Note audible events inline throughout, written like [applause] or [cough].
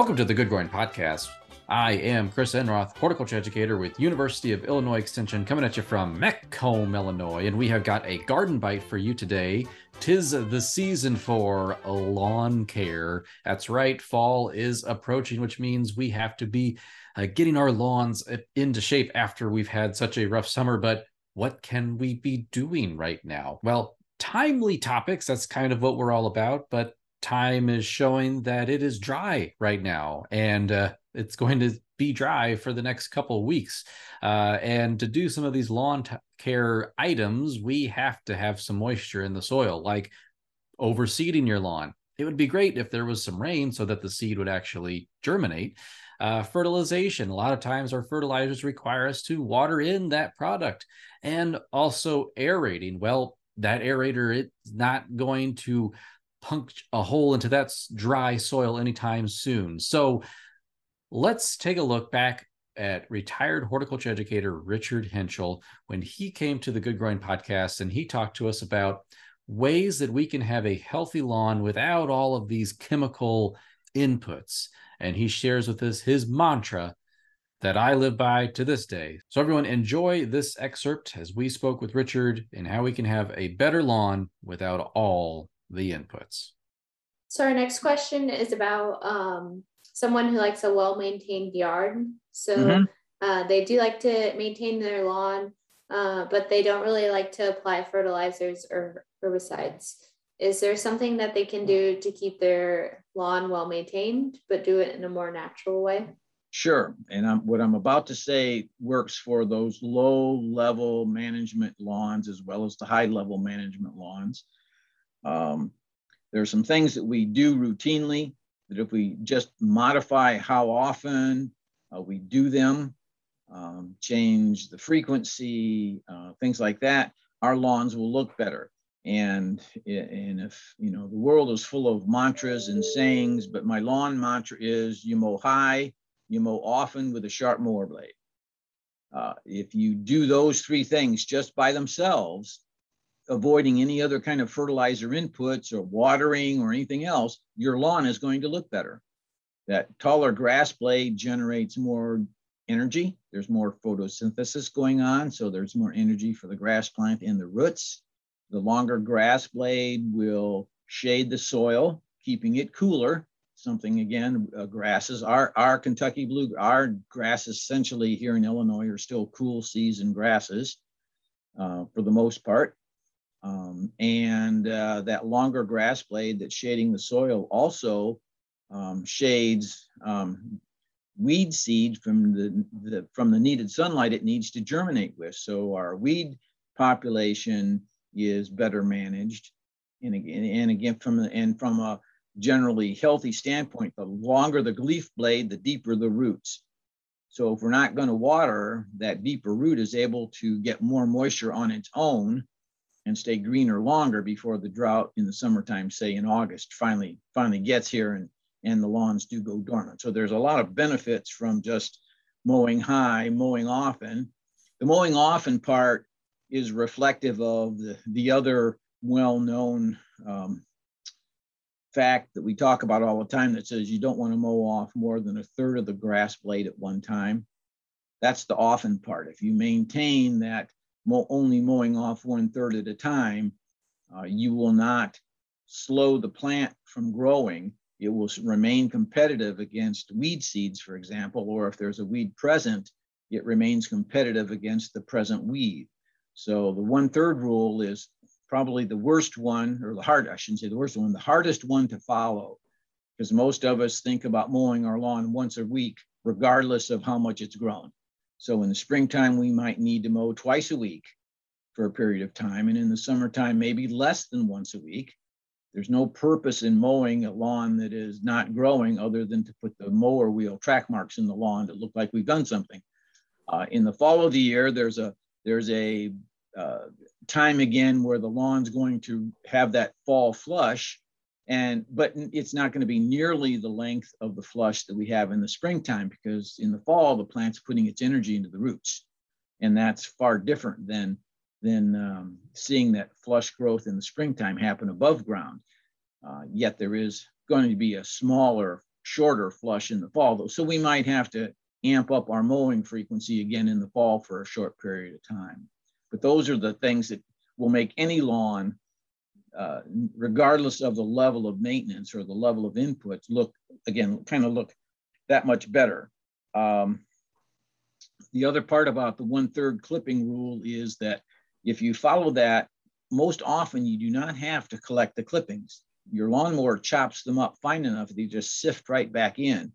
Welcome to the Good Growing Podcast. I am Chris Enroth, horticulture educator with University of Illinois Extension, coming at you from Macomb, Illinois, and we have got a garden bite for you today. Tis the season for lawn care. That's right, fall is approaching, which means we have to be uh, getting our lawns into shape after we've had such a rough summer. But what can we be doing right now? Well, timely topics, that's kind of what we're all about, but time is showing that it is dry right now. And uh, it's going to be dry for the next couple weeks. Uh, and to do some of these lawn t- care items, we have to have some moisture in the soil, like overseeding your lawn. It would be great if there was some rain so that the seed would actually germinate. Uh, fertilization. A lot of times our fertilizers require us to water in that product and also aerating. Well, that aerator it's not going to punch a hole into that dry soil anytime soon. So let's take a look back at retired horticulture educator Richard Hentschel when he came to the Good Growing podcast and he talked to us about ways that we can have a healthy lawn without all of these chemical inputs. And he shares with us his mantra that I live by to this day. So, everyone, enjoy this excerpt as we spoke with Richard and how we can have a better lawn without all the inputs. So, our next question is about um, someone who likes a well maintained yard. So mm-hmm. uh, they do like to maintain their lawn, uh, but they don't really like to apply fertilizers or herbicides. Is there something that they can do to keep their lawn well maintained, but do it in a more natural way? Sure. And I'm, what I'm about to say works for those low level management lawns as well as the high level management lawns. Um, there are some things that we do routinely that if we just modify how often uh, we do them, um, change the frequency, uh, things like that, our lawns will look better. And, and if, you know, the world is full of mantras and sayings, but my lawn mantra is you mow high, you mow often with a sharp mower blade. Uh, if you do those three things just by themselves, avoiding any other kind of fertilizer inputs or watering or anything else, your lawn is going to look better. That taller grass blade generates more energy. There's more photosynthesis going on, so there's more energy for the grass plant in the roots. The longer grass blade will shade the soil, keeping it cooler. Something again, uh, grasses. Our our Kentucky blue, our grasses essentially here in Illinois are still cool season grasses uh, for the most part. Um, and uh, that longer grass blade that's shading the soil also um, shades um, weed seed from the, the, from the needed sunlight it needs to germinate with. So our weed population is better managed. And again, and again from and from a generally healthy standpoint, the longer the leaf blade, the deeper the roots. So if we're not going to water, that deeper root is able to get more moisture on its own and stay greener longer before the drought in the summertime, say in August, finally finally gets here and and the lawns do go dormant. So there's a lot of benefits from just mowing high, mowing often. The mowing often part is reflective of the, the other well-known um, fact that we talk about all the time that says you don't want to mow off more than a third of the grass blade at one time. That's the often part. If you maintain that only mowing off one third at a time, uh, you will not slow the plant from growing. It will remain competitive against weed seeds, for example, or if there's a weed present, it remains competitive against the present weed. So the one third rule is probably the worst one, or the hard, I shouldn't say the worst one, the hardest one to follow, because most of us think about mowing our lawn once a week, regardless of how much it's grown. So in the springtime, we might need to mow twice a week for a period of time. And in the summertime, maybe less than once a week. There's no purpose in mowing a lawn that is not growing other than to put the mower wheel track marks in the lawn to look like we've done something. Uh, in the fall of the year, there's a there's a uh, time again where the lawn's going to have that fall flush and but it's not going to be nearly the length of the flush that we have in the springtime because in the fall the plant's putting its energy into the roots and that's far different than than um, seeing that flush growth in the springtime happen above ground uh, yet there is going to be a smaller shorter flush in the fall though. So we might have to amp up our mowing frequency again in the fall for a short period of time. But those are the things that will make any lawn, uh, regardless of the level of maintenance or the level of inputs, look again, kind of look that much better. Um, the other part about the one third clipping rule is that if you follow that, most often you do not have to collect the clippings. Your lawnmower chops them up fine enough that they just sift right back in.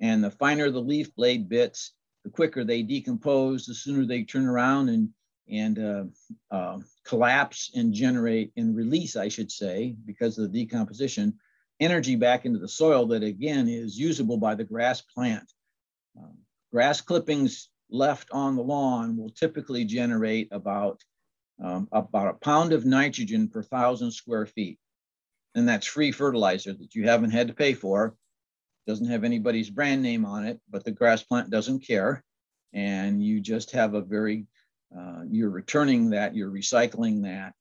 And the finer the leaf blade bits, the quicker they decompose, the sooner they turn around and and uh, uh, collapse and generate and release, I should say, because of the decomposition, energy back into the soil that again is usable by the grass plant. Um, grass clippings left on the lawn will typically generate about, um, about a pound of nitrogen per thousand square feet. And that's free fertilizer that you haven't had to pay for. Doesn't have anybody's brand name on it, but the grass plant doesn't care. And you just have a very, uh, you're returning that, you're recycling that.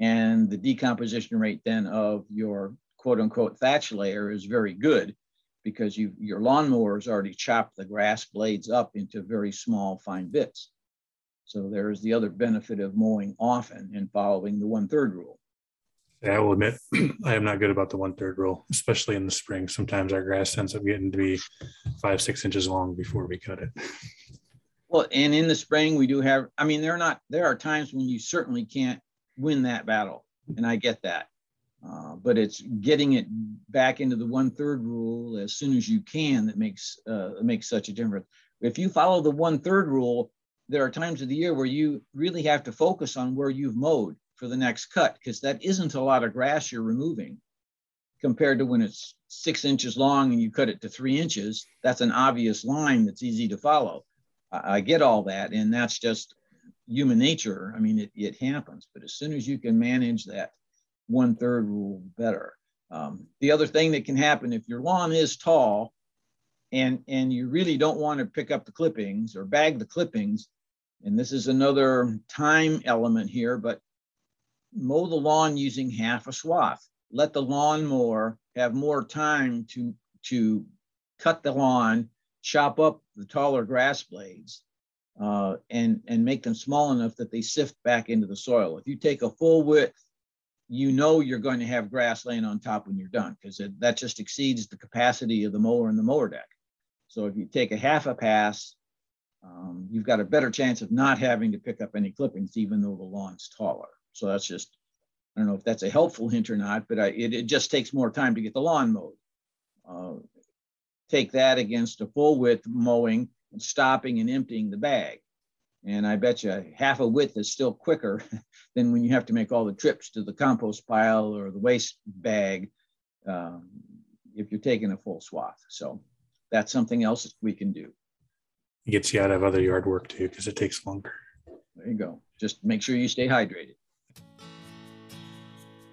And the decomposition rate then of your quote unquote thatch layer is very good because you your lawnmower has already chopped the grass blades up into very small, fine bits. So there's the other benefit of mowing often and following the one third rule. Yeah, I will admit [clears throat] I am not good about the one third rule, especially in the spring. Sometimes our grass ends up getting to be five, six inches long before we cut it. [laughs] Well, and in the spring we do have, I mean, there are not, there are times when you certainly can't win that battle. And I get that. Uh, but it's getting it back into the one third rule as soon as you can that makes uh, makes such a difference. If you follow the one third rule, there are times of the year where you really have to focus on where you've mowed for the next cut because that isn't a lot of grass you're removing compared to when it's six inches long and you cut it to three inches. That's an obvious line that's easy to follow. I, get all that, and that's just human nature. I mean, it, it happens. But as soon as you can manage that one third rule better. Um, the other thing that can happen if your lawn is tall and, and you really don't want to pick up the clippings or bag the clippings, and this is another time element here, but mow the lawn using half a swath. Let the lawnmower have more time to, to cut the lawn, chop up the taller grass blades, uh, and, and make them small enough that they sift back into the soil. If you take a full width you know you're going to have grass laying on top when you're done because that just exceeds the capacity of the mower and the mower deck. So if you take a half a pass, um, you've got a better chance of not having to pick up any clippings, even though the lawn's taller. So that's just, I don't know if that's a helpful hint or not, but I, it, it just takes more time to get the lawn mowed. Uh, take that against a full width mowing and stopping and emptying the bag. And I bet you half a width is still quicker [laughs] than when you have to make all the trips to the compost pile or the waste bag um, if you're taking a full swath. So that's something else we can do. It gets you out of other yard work too because it takes longer. There you go. Just make sure you stay hydrated.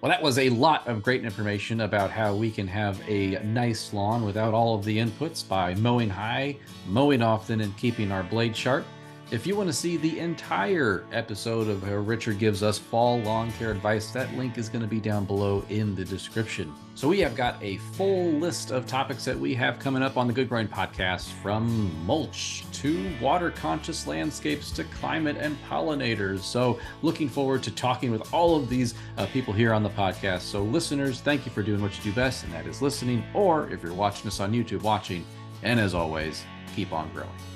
Well, that was a lot of great information about how we can have a nice lawn without all of the inputs by mowing high, mowing often, and keeping our blade sharp. If you want to see the entire episode of how Richard gives us fall lawn care advice, that link is going to be down below in the description. So we have got a full list of topics that we have coming up on the Good Growing Podcast from mulch to water conscious landscapes to climate and pollinators. So looking forward to talking with all of these uh, people here on the podcast. So listeners, thank you for doing what you do best, and that is listening, or if you're watching us on YouTube, watching. And as always, keep on growing.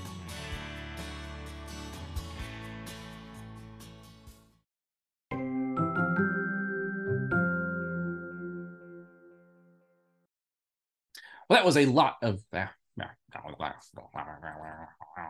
That was a lot of. Uh,